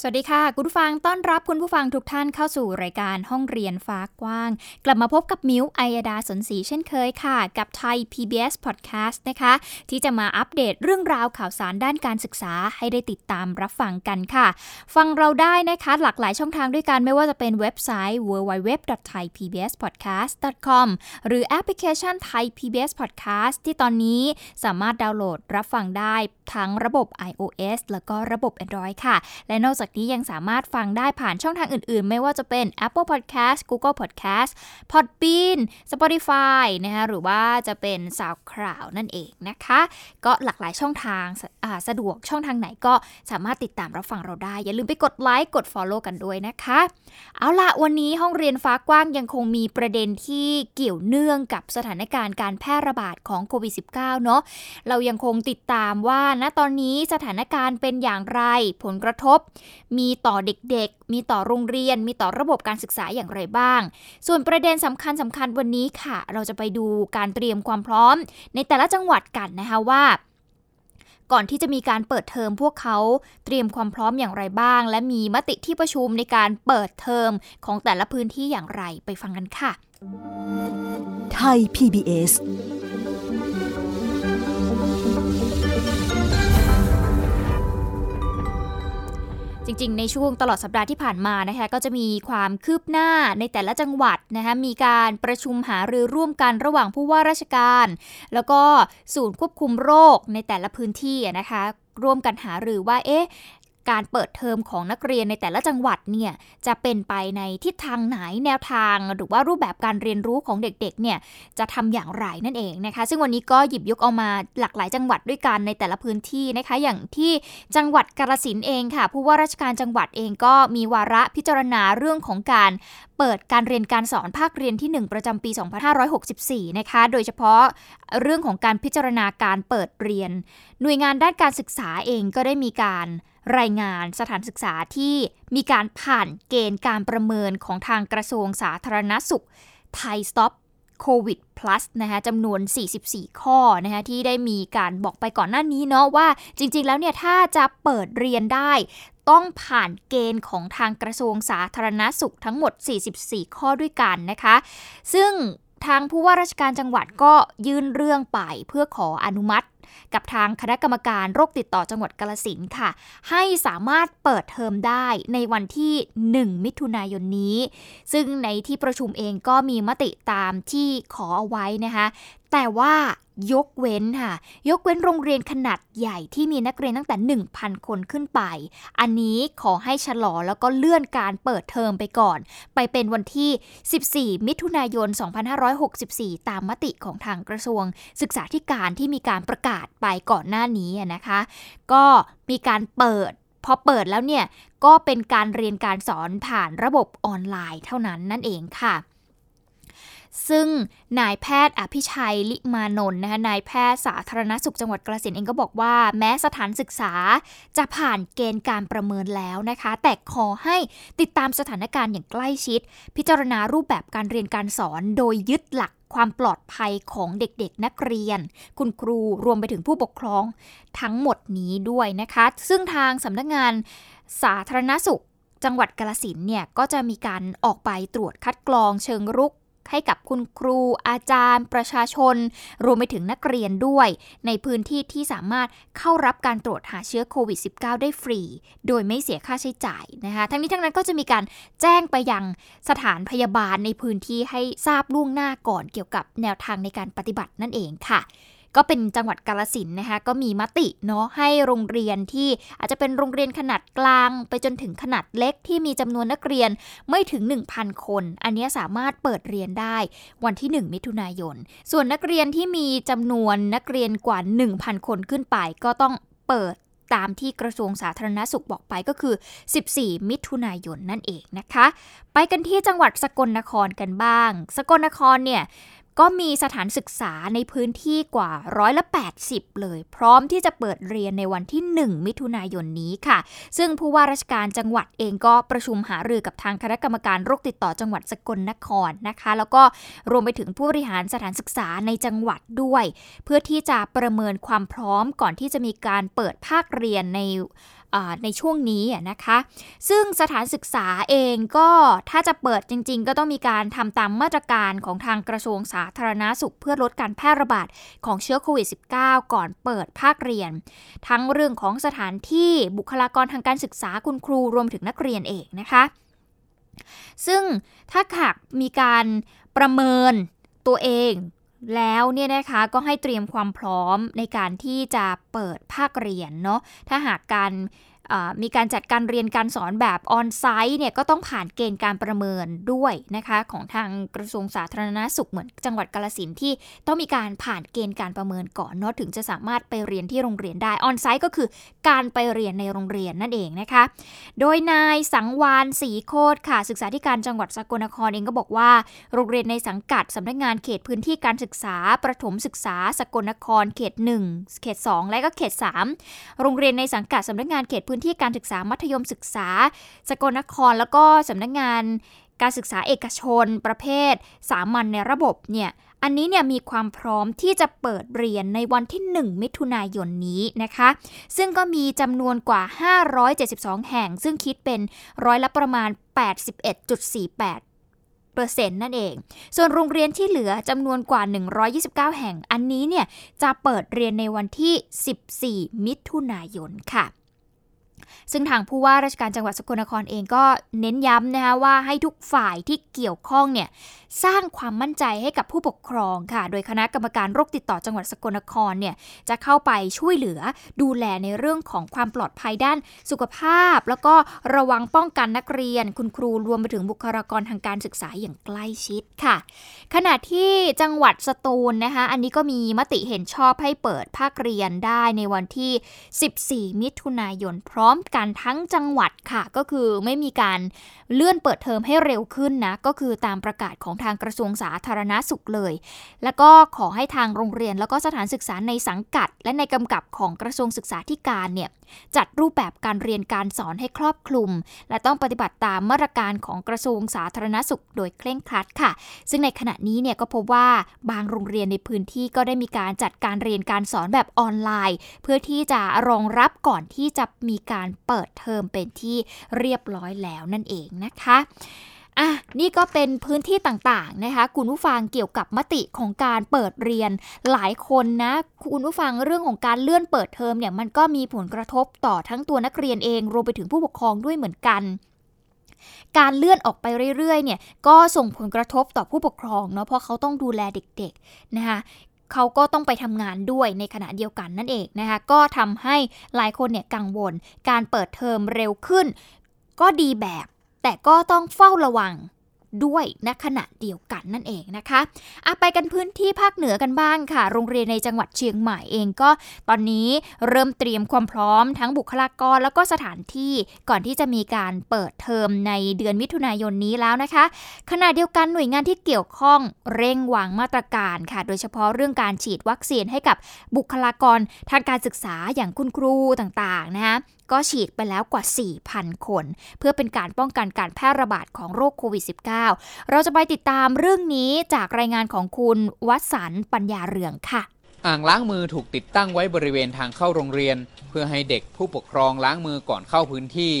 สวัสดีค่ะ คุณผู้ฟังต้อนรับคุณผู้ฟังทุกท่านเข้าสู่รายการห้องเรียนฟ้ากว้าง กลับมาพบกับมิวไอยดาสนศรีเช่นเคยค่ะ กับไทย PBS Podcast นะคะ ที่จะมาอัปเดตเรื่องราวข่าวสารด้านการศึกษาให้ได้ติดตามรับฟังกันค่ะ ฟังเราได้นะคะหลากหลายช่องทางด้วยกันไม่ว่าจะเป็นเว็บไซต์ www.thaipbspodcast.com หรือแอปพลิเคชัน Thai PBS Podcast ที่ตอนนี้สามารถดาวน์โหลดรับฟังได้ทั้งระบบ iOS แล้วก็ระบบ Android ค่ะ และนอกจากนี้ยังสามารถฟังได้ผ่านช่องทางอื่นๆ ไม่ว่าจะเป็น Apple Podcast Google Podcast Podbean Spotify นะคะหรือว่าจะเป็น SoundCloud นั่นเองนะคะ ก็หลากหลายช่องทางสะดวกช่องทางไหนก็สามารถติดตามรับฟังเราได้ อย่าลืมไปกดไลค์กด Follow กันด้วยนะคะ เอาละวันนี้ห้องเรียนฟ้ากว้างยังคงมีประเด็นที่เกี่ยวเนื่องกับสถานการณ์การแพร่ระบาดของโควิด -19 เนาะเรายังคงติดตามว่าณตอนนี้สถานการณ์เป็นอย่างไรผลกระทบมีต่อเด็กๆ มีต่อโรงเรียน มีต่อระบบการศึกษาอย่างไรบ้าง ส่วนประเด็นสำคัญสำคัญวันนี้ค่ะ เราจะไปดูการเตรียมความพร้อม ในแต่ละจังหวัดกันนะคะว่าก่อนที่จะมีการเปิดเทอมพวกเขาเตรียมความพร้อมอย่างไรบ้าง และมีมติที่ประชุมในการเปิดเทอมของแต่ละพื้นที่อย่างไรไปฟังกันค่ะ ไทย PBS จริงๆ ในช่วงตลอดสัปดาห์ที่ผ่านมานะคะก็จะมีความคืบหน้าในแต่ละจังหวัดนะคะมีการประชุมหารือร่วมกันระหว่างผู้ว่าราชการ แล้วก็ศูนย์ควบคุมโรคในแต่ละพื้นที่นะคะร่วมกันหารือว่าเอ๊ะ การเปิดเทอมของนักเรียนในแต่ละจังหวัดเนี่ยจะเป็นไปในทิศทางไหนแนวทาง หรือว่ารูปแบบการเรียนรู้ของเด็กๆเนี่ยจะทำอย่างไรนั่นเองนะคะ ซึ่งวันนี้ก็หยิบยกเอามาหลากหลายจังหวัดด้วยกันในแต่ละพื้นที่นะคะ อย่างที่จังหวัดกาฬสินเองค่ะผู้ว่าราชการจังหวัดเองก็มีวาระพิจารณาเรื่องของการเปิดการเรียนการสอนภาคเรียนที่ 1 ประจำปี 2564 นะคะ โดยเฉพาะเรื่องของการพิจารณาการเปิดเรียน หน่วยงานด้านการศึกษาเองก็ได้มีการ รายงานสถานศึกษาที่มีการผ่านเกณฑ์การประเมินของทางกระทรวงสาธารณสุขไทยสต็อปโควิด plus นะคะจำนวน 44 ข้อนะคะที่ได้มีการบอกไปก่อนหน้านี้เนาะว่าจริงๆ แล้วเนี่ยถ้าจะเปิดเรียนได้ ต้องผ่านเกณฑ์ของทางกระทรวงสาธารณสุขทั้งหมด 44 ข้อด้วยกันนะคะ ซึ่ง ทางผู้ว่าราชการจังหวัดก็ยื่นเรื่องไปเพื่อขออนุมัติ กับทางคณะกรรมการโรคติดต่อจังหวัดกาลสินค่ะ ให้สามารถเปิดเทอมได้ในวันที่ 1 มิถุนายนนี้ ซึ่งในที่ประชุมเองก็มีมติตามที่ขอเอาไว้นะคะ แต่ว่ายกเว้นค่ะ ยกเว้นโรงเรียนขนาดใหญ่ที่มีนักเรียนตั้งแต่ 1,000 คนขึ้นไป อันนี้ขอให้ชะลอแล้วก็เลื่อนการเปิดเทอมไปก่อน ไปเป็นวันที่ 14 มิถุนายน 2564 ตามมติของทางกระทรวง ศึกษาธิการที่มีการประกาศไปก่อนหน้านี้นะคะ ก็มีการเปิดพอเปิดแล้วเนี่ย ก็เป็นการเรียนการสอนผ่านระบบออนไลน์เท่านั้นนั่นเองค่ะ ซึ่งนายแพทย์อภิชัยลิมานนท์นะคะนายแพทย์สาธารณสุขจังหวัดกระสินเองก็บอกว่า แม้สถานศึกษาจะผ่านเกณฑ์การประเมินแล้วนะคะ แต่ขอให้ติดตามสถานการณ์อย่างใกล้ชิด พิจารณารูปแบบการเรียนการสอนโดยยึดหลักความปลอดภัยของเด็กๆ นักเรียน คุณครูรวมไปถึงผู้ปกครองทั้งหมดนี้ด้วยนะคะ ซึ่งทางสำนักงานสาธารณสุขจังหวัดกาลสินเนี่ยก็จะมีการออกไปตรวจคัดกรองเชิงรุก ให้กับคุณครูอาจารย์ ประชาชน รวมไปถึงนักเรียนด้วย ในพื้นที่ที่สามารถเข้ารับการตรวจหาเชื้อโควิด -19 ได้ฟรี โดยไม่เสียค่าใช้จ่ายนะคะทั้งนี้ทั้งนั้นก็จะมีการแจ้งไปยังสถานพยาบาลในพื้นที่ให้ทราบล่วงหน้าก่อนเกี่ยวกับแนวทางในการปฏิบัตินั่นเองค่ะ ก็เป็นจังหวัดกาลสินนะคะก็มีมติเนาะให้โรงเรียนที่อาจจะเป็นโรงเรียนขนาดกลาง ไปจนถึงขนาดเล็กที่มีจำนวนนักเรียนไม่ถึง 1,000 คน อันนี้สามารถเปิดเรียนได้วันที่ 1 มิถุนายน ส่วนนักเรียนที่มีจำนวนนักเรียนกว่า 1,000 คนขึ้นไป ก็ต้องเปิดตามที่กระทรวงสาธารณสุขบอกไปก็คือ 14 มิถุนายนนั่นเองนะคะ ไปกันที่จังหวัดสกลนครกันบ้าง สกลนครเนี่ย ก็มีสถานศึกษาในพื้นที่กว่าร้อยละ80 เลย พร้อมที่จะเปิดเรียนในวันที่ 1 มิถุนายนนี้ค่ะ ซึ่งผู้ว่าราชการจังหวัดเองก็ประชุมหารือกับทางคณะกรรมการโรคติดต่อจังหวัดสกลนครนะคะ แล้วก็รวมไปถึงผู้บริหารสถานศึกษาในจังหวัดด้วย เพื่อที่จะประเมินความพร้อมก่อนที่จะมีการเปิดภาคเรียนใน ในช่วงนี้นะคะ ซึ่งสถานศึกษาเองก็ถ้าจะเปิดจริง ๆ ก็ต้องมีการทำตามมาตรการของทางกระทรวงสาธารณาสุข เพื่อลดการแพร่ระบาดของเชื้อโควิด -19 ก่อนเปิดภาคเรียน ทั้งเรื่องของสถานที่บุคลากรทางการศึกษาคุณครูรวมถึงนักเรียนเองนะคะ ซึ่งถ้าหากมีการประเมินตัวเอง แล้วเนี่ยนะคะก็ให้เตรียมความพร้อมในการที่จะเปิดภาคเรียนเนาะถ้าหากการ มีการจัดการเรียนการสอนแบบออนไซต์เนี่ยก็ต้องผ่านเกณฑ์การประเมินด้วยนะคะของทางกระทรวงสาธารณาสุขเหมือนจังหวัดกาลสินที่ต้องมีการผ่านเกณฑ์การประเมินก่อนเนาะถึงจะสามารถไปเรียนที่โรงเรียนได้ออนไซต์ก็คือการไปเรียนในโรงเรียนนั่นเองนะคะ โดยนายสังวานศรีโคตรค่ะ ศึกษาธิการจังหวัดสกลนครเองก็บอกว่า โรงเรียนในสังกัดสำนักงานเขตพื้นที่การศึกษา ประถมศึกษา สกลนครเขต 1 เขต 2 และก็เขต 3 โรงเรียนในสังกัดสำนักงานเขตพื้นที่การศึกษามัธยมศึกษา สกลนครแล้วก็สำนักงงานการศึกษาเอกชน ประเภท สามัญในระบบเนี่ยอันนี้เนี่ยมีความพร้อมที่จะเปิดเรียนในวันที่ 1 มิถุนายนนี้นะคะ ซึ่งก็มีจำนวนกว่า 572 แห่ง ซึ่งคิดเป็นร้อยละประมาณ 81.48เปอร์เซ็นต์นั่นเอง ส่วนโรงเรียนที่เหลือจำนวนกว่า 129 แห่ง อันนี้เนี่ยจะเปิดเรียนในวันที่ 14 มิถุนายนค่ะ ซึ่งทางผู้ว่าราชการจังหวัดสกลนครเองก็เน้นย้ำนะคะว่าให้ทุกฝ่ายที่เกี่ยวข้องเนี่ยสร้างความมั่นใจให้กับผู้ปกครองค่ะ โดยคณะกรรมการโรคติดต่อจังหวัดสกลนครเนี่ยจะเข้าไปช่วยเหลือดูแลในเรื่องของความปลอดภัยด้านสุขภาพ แล้วก็ระวังป้องกันนักเรียน คุณครูรวมไปถึงบุคลากรทางการศึกษาอย่างใกล้ชิดค่ะ ขณะที่จังหวัดสตูลนะคะ อันนี้ก็มีมติเห็นชอบให้เปิดภาคเรียนได้ในวันที่ 14 มิถุนายนพร้อมกันทั้งจังหวัดค่ะ ก็คือไม่มีการ เลื่อนเปิดเทอมให้เร็วขึ้นนะ ก็คือตามประกาศของทางกระทรวงสาธารณาสุขเลย แล้วก็ขอให้ทางโรงเรียนแล้วก็สถานศึกษาในสังกัด และในกำกับของกระทรวงศึกษาธิการเนี่ยจัดรูปแบบการเรียนการสอนให้ครอบคลุม และต้องปฏิบัติตามมาตรการของกระทรวงสาธารณสุข โดยเคร่งครัดค่ะ ซึ่งในขณะนี้เนี่ยก็พบว่าบางโรงเรียนในพื้นที่ก็ได้มีการจัดการเรียนการสอนแบบออนไลน์ เพื่อที่จะรองรับก่อนที่จะมีการเปิดเทอมเป็นที่เรียบร้อยแล้วนั่นเองนะคะอะนี่ก็เป็นพื้นที่ต่างๆนะคะ คุณผู้ฟังเกี่ยวกับมติของการเปิดเรียนหลายคนนะคุณผู้ฟังเรื่องของการเลื่อนเปิดเทอมเนี่ยมันก็มีผลกระทบต่อทั้งตัวนักเรียนเองรวมไปถึงผู้ปกครองด้วยเหมือนกันการเลื่อนออกไปเรื่อยๆ เนี่ยก็ส่งผลกระทบต่อผู้ปกครองเนาะเพราะเขาต้องดูแลเด็กๆนะคะเขาก็ต้องไปทำงานด้วยในขณะเดียวกันนั่นเองนะคะก็ทำให้หลายคนเนี่ยกังวล การเปิดเทอมเร็วขึ้น ก็ดีแบบ แต่ก็ต้องเฝ้าระวังด้วยณขณะเดียวกันนั่นเองนะคะอะไปกันพื้นที่ภาคเหนือกันบ้างค่ะ โรงเรียนในจังหวัดเชียงใหม่เองก็ ตอนนี้เริ่มเตรียมความพร้อมทั้งบุคลากรแล้วก็สถานที่ก่อนที่จะมีการเปิดเทอมในเดือนมิถุนายนนี้แล้วนะคะ ขณะเดียวกันหน่วยงานที่เกี่ยวข้องเร่งวางมาตรการค่ะ โดยเฉพาะเรื่องการฉีดวัคซีนให้กับบุคลากรทางการศึกษาอย่างคุณครูต่างๆนะคะ ก็ฉีดไปแล้วกว่า 4,000 คน เพื่อเป็นการป้องกันการแพร่ระบาดของโรคโควิด -19 เราจะไปติดตามเรื่องนี้จากรายงานของคุณวัสันปัญญาเรืองค่ะ อ่างล้างมือถูกติดตั้งไว้บริเวณทางเข้าโรงเรียน เพื่อให้เด็กผู้ปกครองล้างมือก่อนเข้าพื้นที่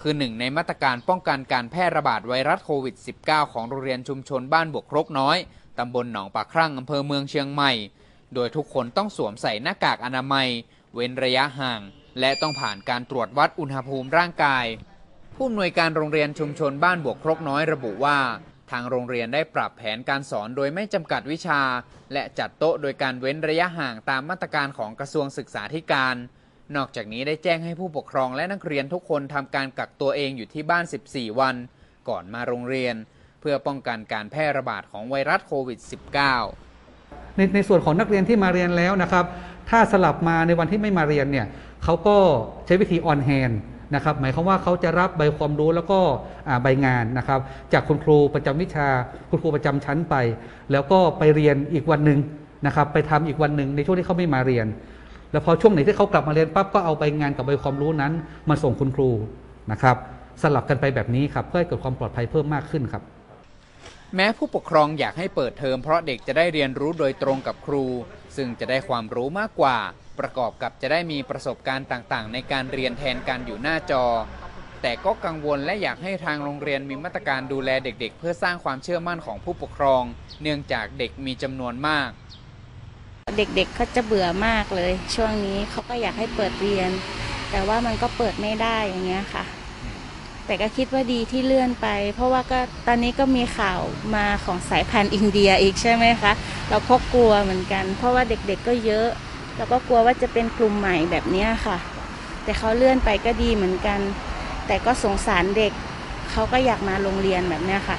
คือหนึ่งในมาตรการป้องกันการแพร่ระบาดไวรัสโควิด -19 ของโรงเรียนชุมชนบ้านบวกครกน้อยตำบลหนองปากครั่งอำเภอเมืองเชียงใหม่ โดยทุกคนต้องสวมใส่หน้ากากอนามัย เว้นระยะห่าง และต้องผ่านการตรวจวัดอุณหภูมิร่างกาย ผู้อำนวยการโรงเรียนชุมชนบ้านบวกครกน้อยระบุว่า ทางโรงเรียนได้ปรับแผนการสอนโดยไม่จำกัดวิชา และจัดโต๊ะโดยการเว้นระยะห่างตามมาตรการของกระทรวงศึกษาธิการ นอกจากนี้ได้แจ้งให้ผู้ปกครองและนักเรียนทุกคนทำการกักตัวเองอยู่ที่บ้าน 14 วัน ก่อนมาโรงเรียน เพื่อป้องกันการแพร่ระบาดของไวรัสโควิด -19 ในในส่วนของนักเรียนที่มาเรียนแล้วนะครับ ถ้าสลับมาในวันที่ไม่มาเรียนเนี่ย เขาก็ใช้วิธีออนแฮนนะครับหมายความว่าเขาจะรับใบความรู้แล้วก็ใบงานนะครับ จากคุณครูประจำวิชาคุณครูประจำชั้นไป แล้วก็ไปเรียนอีกวันหนึ่งนะครับ ไปทำอีกวันหนึ่งในช่วงที่เขาไม่มาเรียน แล้วพอช่วงไหนที่เขากลับมาเรียนปั๊บก็เอาใบงานกับใบความรู้นั้น มาส่งคุณครูนะครับสลับกันไปแบบนี้ครับเพื่อให้เกิดความปลอดภัยเพิ่มมากขึ้นครับ แม้ผู้ปกครองอยากให้เปิดเทอมเพราะเด็กจะได้เรียนรู้โดยตรงกับครู ซึ่งจะได้ความรู้มากกว่า ประกอบกับจะได้มีประสบการณ์ต่างๆ ในการเรียนแทนการอยู่หน้าจอ แต่ก็กังวลและอยากให้ทางโรงเรียนมีมาตรการดูแลเด็กๆ เพื่อสร้างความเชื่อมั่นของผู้ปกครอง เนื่องจากเด็กมีจำนวนมาก เด็กๆเขาจะเบื่อมากเลย ช่วงนี้เขาก็อยากให้เปิดเรียน แต่ว่ามันก็เปิดไม่ได้อย่างเงี้ยค่ะ แต่ก็คิดว่าดีที่เลื่อนไป เพราะว่าก็ตอนนี้ก็มีข่าวมาของสายพันธุ์อินเดียอีกใช่ไหมคะ เราก็กลัวเหมือนกัน เพราะว่าเด็กๆก็เยอะแล้วก็กลัวว่าจะเป็นกลุ่มใหม่แบบนี้ค่ะ แต่เขาเลื่อนไปก็ดีเหมือนกัน แต่ก็สงสารเด็กเขาก็อยากมาโรงเรียนแบบนี้ค่ะ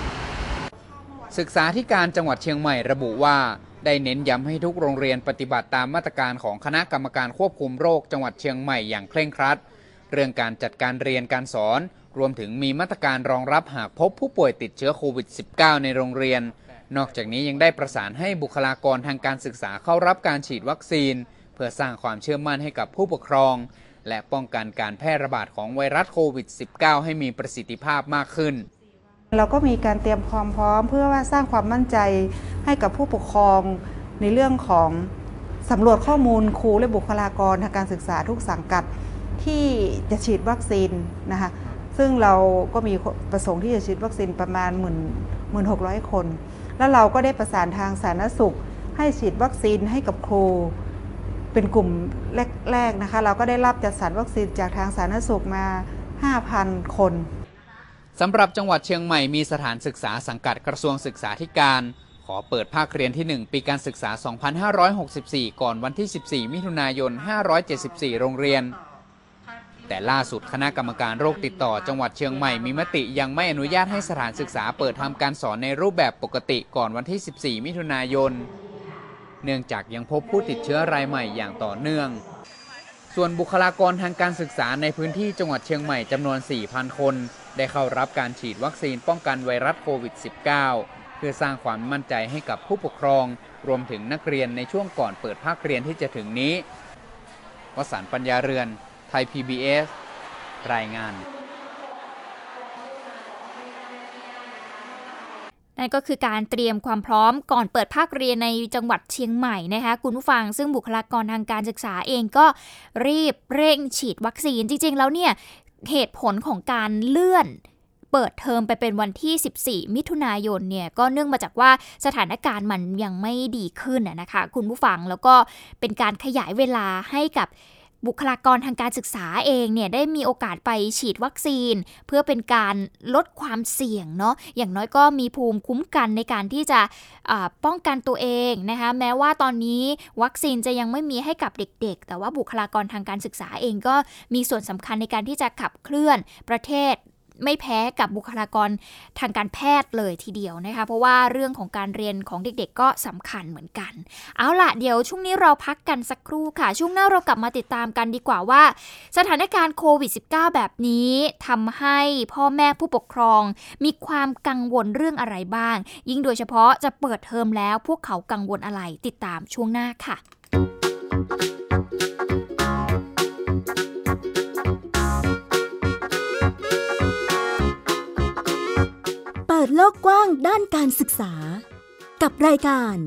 ศึกษาธิการจังหวัดเชียงใหม่ระบุว่าได้เน้นย้ำให้ทุกโรงเรียนปฏิบัติตามมาตรการของคณะกรรมการควบคุมโรคจังหวัดเชียงใหม่อย่างเคร่งครัด เรื่องการจัดการเรียนการสอน รวมถึงมีมาตรการรองรับหากพบผู้ป่วยติดเชื้อโควิด -19 ในโรงเรียน นอกจากนี้ยังได้ประสานให้บุคลากรทางการศึกษาเข้ารับการฉีดวัคซีน เพื่อสร้างความเชื่อมั่นให้กับผู้ปกครอง และป้องกันการแพร่ระบาดของไวรัสโควิด -19 ให้มีประสิทธิภาพมากขึ้น เราก็มีการเตรียมความพร้อม เพื่อว่าสร้างความมั่นใจให้กับผู้ปกครองในเรื่องของสำรวจข้อมูลครูและบุคลากรทางการศึกษาทุกสังกัดที่จะฉีดวัคซีนนะคะ ซึ่งเราก็มีประสงค์ที่จะฉีดวัคซีนประมาณหมื่นหกร้อยคน แล้วเราก็ได้ประสานทางสาธารณสุข ให้ฉีดวัคซีนให้กับครู เป็นกลุ่มแรกๆนะคะ เราก็ได้รับจัดสรรวัคซีนจากทางสาธารณสุขมา 5,000 คนสำหรับจังหวัดเชียงใหม่มีสถานศึกษาสังกัดกระทรวงศึกษาธิการ ขอเปิดภาคเรียนที่ 1 ปีการศึกษา 2564 ก่อนวันที่ 14 มิถุนายน 574 โรงเรียน แต่ล่าสุดคณะกรรมการโรคติดต่อจังหวัดเชียงใหม่มีมติยังไม่อนุญาตให้สถานศึกษาเปิดทำการสอนในรูปแบบปกติก่อนวันที่ 14 มิถุนายน เนื่องจากยังพบผู้ติดเชื้อรายใหม่อย่างต่อเนื่อง ส่วนบุคลากรทางการศึกษาในพื้นที่จังหวัดเชียงใหม่จำนวน 4,000 คน ได้เข้ารับการฉีดวัคซีนป้องกันไวรัสโควิด -19 เพื่อสร้างความมั่นใจให้กับผู้ปกครอง รวมถึงนักเรียนในช่วงก่อนเปิดภาคเรียนที่จะถึงนี้วสันปัญญาเรือน ทย PBS รายงาน นั่นก็คือการเตรียมความพร้อมก่อนเปิดภาคเรียนในจังหวัดเชียงใหม่นะคะคุณผู้ฟังซึ่งบุคลากรทางการศึกษาเองก็รีบเร่งฉีดวัคซีนจริง ๆ แล้วเนี่ยเหตุผลของการเลื่อนเปิดเทอมไปเป็นวันที่ 14 มิถุนายนเนี่ยก็เนื่องมาจากว่าสถานการณ์มันยังไม่ดีขึ้นนะคะ คุณผู้ฟังแล้วก็เป็นการขยายเวลาให้กับ บุคลากรทางการศึกษาเองเนี่ยได้มีโอกาสไปฉีดวัคซีน เพื่อเป็นการลดความเสี่ยงเนาะอย่างน้อยก็มีภูมิคุ้มกันในการที่จะป้องกันตัวเองนะคะแม้ว่าตอนนี้วัคซีนจะยังไม่มีให้กับเด็ก ๆ แต่ว่าบุคลากรทางการศึกษาเองก็มีส่วนสำคัญในการที่จะขับเคลื่อนประเทศ ไม่แพ้กับบุคลากรทางการแพทย์เลยทีเดียวนะคะ เพราะว่าเรื่องของการเรียนของเด็กๆ ก็สำคัญเหมือนกัน เอาล่ะเดี๋ยวช่วงนี้เราพักกันสักครู่ค่ะ ช่วงหน้าเรากลับมาติดตามกันดีกว่าว่า สถานการณ์โควิด -19 แบบนี้ทำให้พ่อแม่ผู้ปกครอง มีความกังวลเรื่องอะไรบ้าง ยิ่งโดยเฉพาะจะเปิดเทอมแล้วพวกเขากังวลอะไรติดตามช่วงหน้าค่ะ ดโลกกว้างด้านการศึกษา กับรายการ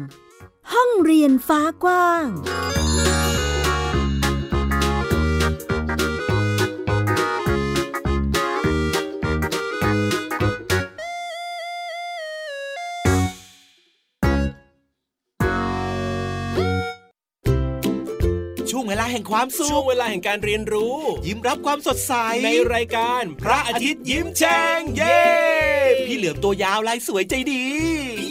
ห้องเรียนฟ้ากว้าง ช่วงเวลาแห่งความสุขช่วงเวลาแห่งการเรียนรู้ ยิ้มรับความสดใส ในรายการพระอาทิตย์ยิ้มแฉ่งเย้ พี่เหลือมตัวยาวลายสวยใจดี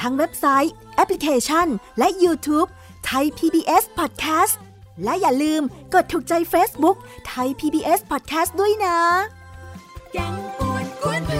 ทั้งเว็บไซต์ แอปพลิเคชัน และ YouTube ไทย PBS Podcast และอย่าลืมกดถูกใจ Facebook ไทย PBS Podcast ด้วยนะแกงปวดกวน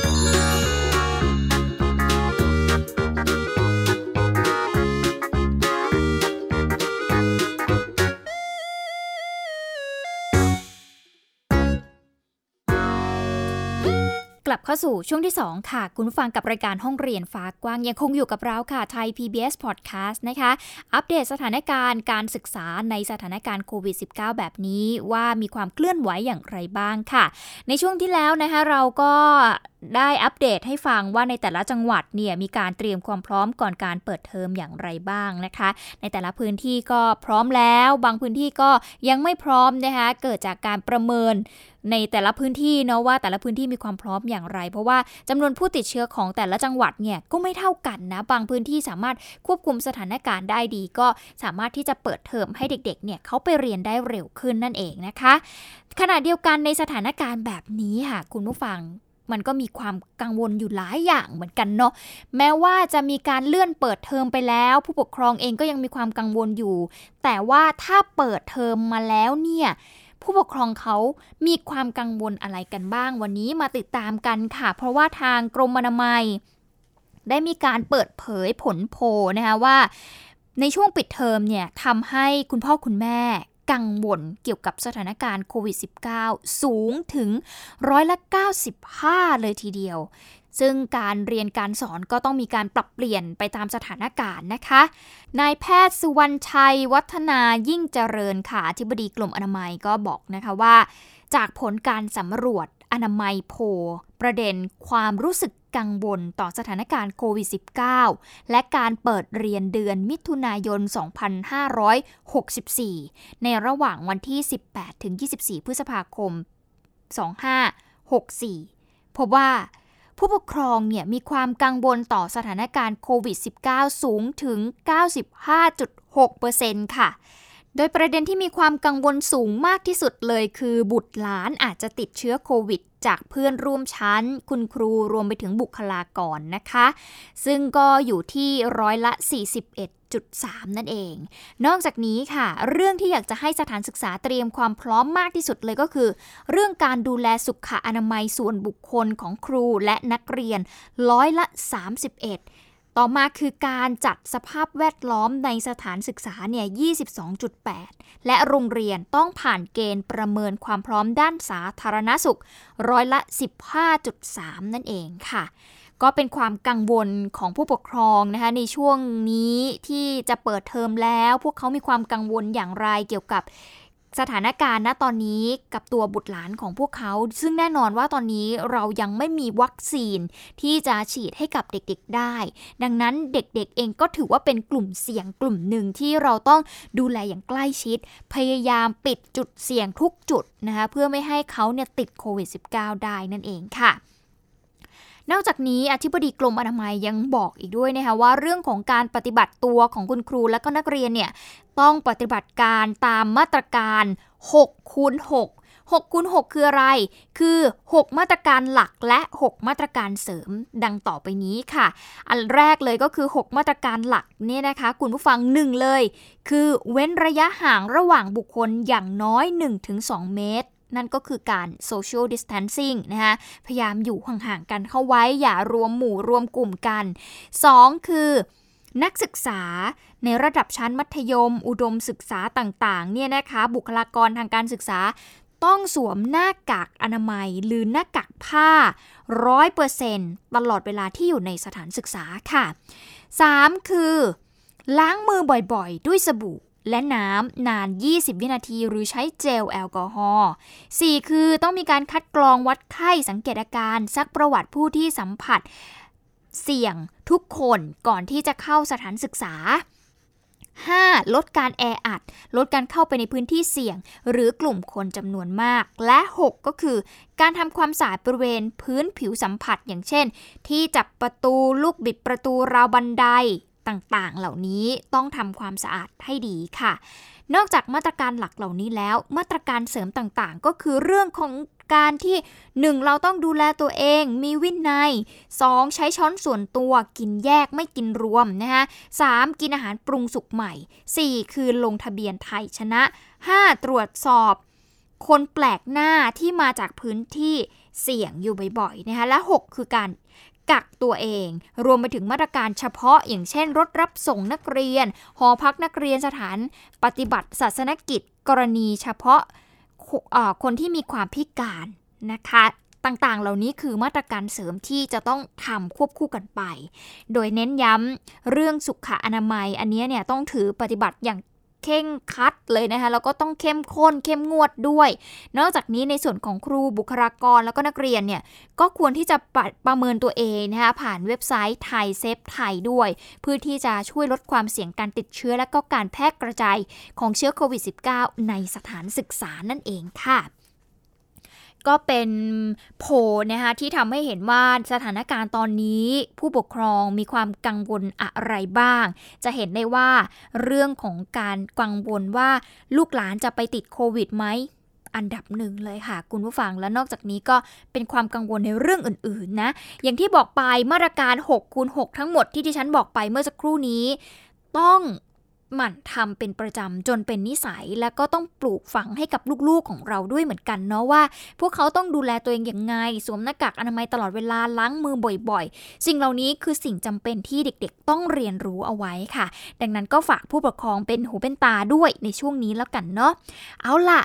ลับเข้าสู่ช่วงที่ 2 ค่ะ คุณฟังกับรายการห้องเรียนฟ้ากว้างยังคงอยู่กับเราค่ะไทย PBS Podcast นะคะ อัปเดตสถานการณ์การศึกษาในสถานการณ์โควิด -19 แบบนี้ว่ามีความเคลื่อนไหวอย่างไรบ้างค่ะ ในช่วงที่แล้วนะคะเราก็ ได้อัปเดตให้ฟังว่าในแต่ละจังหวัดเนี่ยมีการเตรียมความพร้อมก่อนการเปิดเทอมอย่างไรบ้างนะคะ ในแต่ละพื้นที่ก็พร้อมแล้ว บางพื้นที่ก็ยังไม่พร้อมนะคะเกิดจากการประเมินในแต่ละพื้นที่เนาะว่าแต่ละพื้นที่มีความพร้อมอย่างไร เพราะว่าจำนวนผู้ติดเชื้อของแต่ละจังหวัดเนี่ยก็ไม่เท่ากันนะบางพื้นที่สามารถควบคุมสถานการณ์ได้ดี ก็สามารถที่จะเปิดเทอมให้เด็กๆเนี่ยเขาไปเรียนได้เร็วขึ้นนั่นเองนะคะ ขณะเดียวกันในสถานการณ์แบบนี้ค่ะคุณผู้ฟัง มันก็มีความกังวลอยู่หลายอย่างเหมือนกันเนาะแม้ว่าจะมีการเลื่อนเปิดเทอมไปแล้ว ผู้ปกครองเองก็ยังมีความกังวลอยู่ แต่ว่าถ้าเปิดเทอมมาแล้วเนี่ยผู้ปกครองเขามีความกังวลอะไรกันบ้าง วันนี้มาติดตามกันค่ะ เพราะว่าทางกรมอนามัย ได้มีการเปิดเผยผลโพลนะคะว่าในช่วงปิดเทอมเนี่ยทำให้คุณพ่อคุณแม่ กังวลเกี่ยวกับสถานการณ์โควิด -19 สูงถึงร้อยละ 95 เลยทีเดียว ซึ่งการเรียนการสอนก็ต้องมีการปรับเปลี่ยนไปตามสถานการณ์นะคะ นายแพทย์สุวรรณชัย วัฒนายิ่งเจริญค่ะอธิบดีกรมอนามัยก็บอกนะคะว่า จากผลการสำรวจอนามัยโพลประเด็นความรู้สึก กังวลต่อสถานการณ์โควิด -19 และการเปิดเรียนเดือนมิถุนายน 2564 ในระหว่างวันที่ 18 ถึง 24 พฤษภาคม 2564 พบว่าผู้ปกครองเนี่ยมีความกังวลต่อสถานการณ์โควิด -19 สูงถึง 95.6%ค่ะ โดยประเด็นที่มีความกังวลสูงมากที่สุดเลยคือบุตรหลานอาจจะติดเชื้อโควิด จากเพื่อนร่วมชั้น คุณครูรวมไปถึงบุคลากรนะคะ ซึ่งก็อยู่ที่ร้อยละ 41.3 นั่นเอง นอกจากนี้ค่ะ เรื่องที่อยากจะให้สถานศึกษาเตรียมความพร้อมมากที่สุดเลยก็คือ เรื่องการดูแลสุขอนามัยส่วนบุคคลของครูและนักเรียนร้อยละ 31 ต่อมาคือการจัดสภาพแวดล้อมในสถานศึกษาเนี่ย 22.8 และโรงเรียนต้องผ่านเกณฑ์ประเมินความพร้อมด้านสาธารณสุข ร้อยละ 15.3 นั่นเองค่ะ ก็เป็นความกังวลของผู้ปกครองนะคะในช่วงนี้ที่จะเปิดเทอมแล้ว พวกเขามีความกังวลอย่างไรเกี่ยวกับ สถานการณ์ณตอนนี้กับตัวบุตรหลานของพวกเขา ซึ่งแน่นอนว่าตอนนี้เรายังไม่มีวัคซีนที่จะฉีดให้กับเด็กๆได้ ดังนั้นเด็กๆเองก็ถือว่าเป็นกลุ่มเสี่ยงกลุ่มหนึ่งที่เราต้องดูแลอย่างใกล้ชิด พยายามปิดจุดเสี่ยงทุกจุดนะคะเพื่อไม่ให้เขาเนี่ยติดโควิด -19 ได้นั่นเองค่ะ นอกจากนี้อธิบดีกรมอนามัยยังบอกอีกด้วยนะคะว่าเรื่องของการปฏิบัติตัวของคุณครูและก็นักเรียนเนี่ยต้องปฏิบัติการตามมาตรการ6คูณ6 6คูณ6คืออะไร คือ 6 มาตรการหลักและ 6 มาตรการเสริมดังต่อไปนี้ค่ะ อันแรกเลยก็คือ 6 มาตรการหลักเนี่ยนะคะ คุณผู้ฟัง 1 เลย คือเว้นระยะห่างระหว่างบุคคลอย่างน้อย 1-2 เมตร นั่นก็คือการ social distancing นะคะพยายามอยู่ห่างๆกันเข้าไว้ อย่ารวมหมู่รวมกลุ่มกัน 2 คือนักศึกษาในระดับชั้นมัธยม อุดมศึกษาต่างๆเนี่ยนะคะบุคลากรทางการศึกษาต้องสวมหน้ากากอนามัย หรือหน้ากากผ้า 100%ตลอดเวลาที่อยู่ในสถานศึกษาค่ะ 3. คือ ล้างมือบ่อยๆ ด้วยสบู่ และน้ำนาน 20 วินาที หรือใช้เจลแอลกอฮอล์ 4. คือต้องมีการคัดกรองวัดไข้สังเกตอาการ ซักประวัติผู้ที่สัมผัส เสี่ยงทุกคนก่อนที่จะเข้าสถานศึกษา 5. ลดการแออัด ลดการเข้าไปในพื้นที่เสี่ยง หรือกลุ่มคนจำนวนมาก และ 6 ก็คือ การทำความสะอาดบริเวณพื้นผิวสัมผัสอย่างเช่น ที่จับประตูลูกบิดประตูราวบันได ต่างๆ เหล่านี้ต้องทำความสะอาดให้ดีค่ะ นอกจากมาตรการหลักเหล่านี้แล้ว มาตรการเสริมต่างๆ ก็คือเรื่องของการที่ 1. เราต้องดูแลตัวเอง มีวินัย 2. ใช้ช้อนส่วนตัวกินแยกไม่กินรวมนะคะสกินอาหารปรุงสุกใหม่ 4. คือลงทะเบียนไทยชนะ 5. ตรวจสอบคนแปลกหน้าที่มาจากพื้นที่เสี่ยงอยู่บ่อยๆนะคะและ 6 คือการ กักตัวเอง รวมไปถึงมาตรการเฉพาะ อย่างเช่น รถรับส่งนักเรียน หอพักนักเรียนสถานปฏิบัติศาสนกิจ กรณีเฉพาะคนที่มีความพิการนะคะต่างๆ เหล่านี้คือมาตรการเสริมที่จะต้องทำควบคู่กันไป โดยเน้นย้ำเรื่องสุขอนามัย อันนี้เนี่ยต้องถือปฏิบัติอย่าง เข่งคัดเลยนะคะแล้วก็ต้องเข้มข้นเข้มงวดด้วย นอกจากนี้ในส่วนของครูบุคลากรแล้วก็นักเรียนเนี่ยก็ควรที่จะประประเมินตัวเองนะคะผ่านเว็บไซต์ไทยเซฟไทยด้วย เพื่อที่จะช่วยลดความเสี่ยงการติดเชื้อและก็การแพร่กระจายของเชื้อโควิด -19 ในสถานศึกษานั่นเองค่ะ ก็เป็นโผนะคะที่ทำให้เห็นว่าสถานการณ์ตอนนี้ผู้ปกครองมีความกังวลอะไรบ้าง จะเห็นได้ว่าเรื่องของการกังวลว่าลูกหลานจะไปติดโควิดไหมอันดับหนึ่งเลยค่ะ คุณผู้ฟังและนอกจากนี้ก็เป็นความกังวลในเรื่องอื่นๆนะ อย่างที่บอกไปมาตรการ6คูณ6ทั้งหมดที่ที่ฉันบอกไปเมื่อสักครู่นี้ ต้อง หมั่นทำเป็นประจำจนเป็นนิสัย และก็ต้องปลูกฝังให้กับลูกๆของเราด้วยเหมือนกันเนาะว่า พวกเขาต้องดูแลตัวเองอย่างไง สวมหน้ากากอนามัยตลอดเวลาล้างมือบ่อยๆ สิ่งเหล่านี้คือสิ่งจำเป็นที่เด็กๆ ต้องเรียนรู้เอาไว้ค่ะ ดังนั้นก็ฝากผู้ปกครองเป็นหูเป็นตาด้วยในช่วงนี้แล้วกันเนาะเอาล่ะ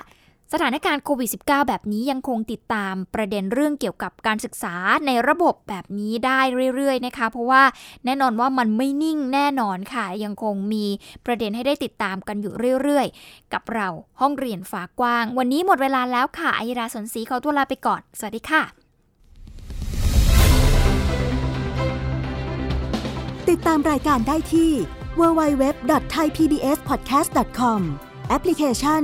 สถานการณ์โควิด -19 แบบนี้ยังคงติดตามประเด็นเรื่องเกี่ยวกับการศึกษาในระบบแบบนี้ได้เรื่อย ๆ นะคะ เพราะว่าแน่นอนว่ามันไม่นิ่งแน่นอนค่ะ ยังคงมีประเด็นให้ได้ติดตามกันอยู่เรื่อย ๆ กับเราห้องเรียนฟ้ากว้าง วันนี้หมดเวลาแล้วค่ะอัยราสนศรีเขาตัวลาไปก่อน สวัสดีค่ะ ติดตามรายการได้ที่ www.thaipbspodcast.com แอปพลิเคชัน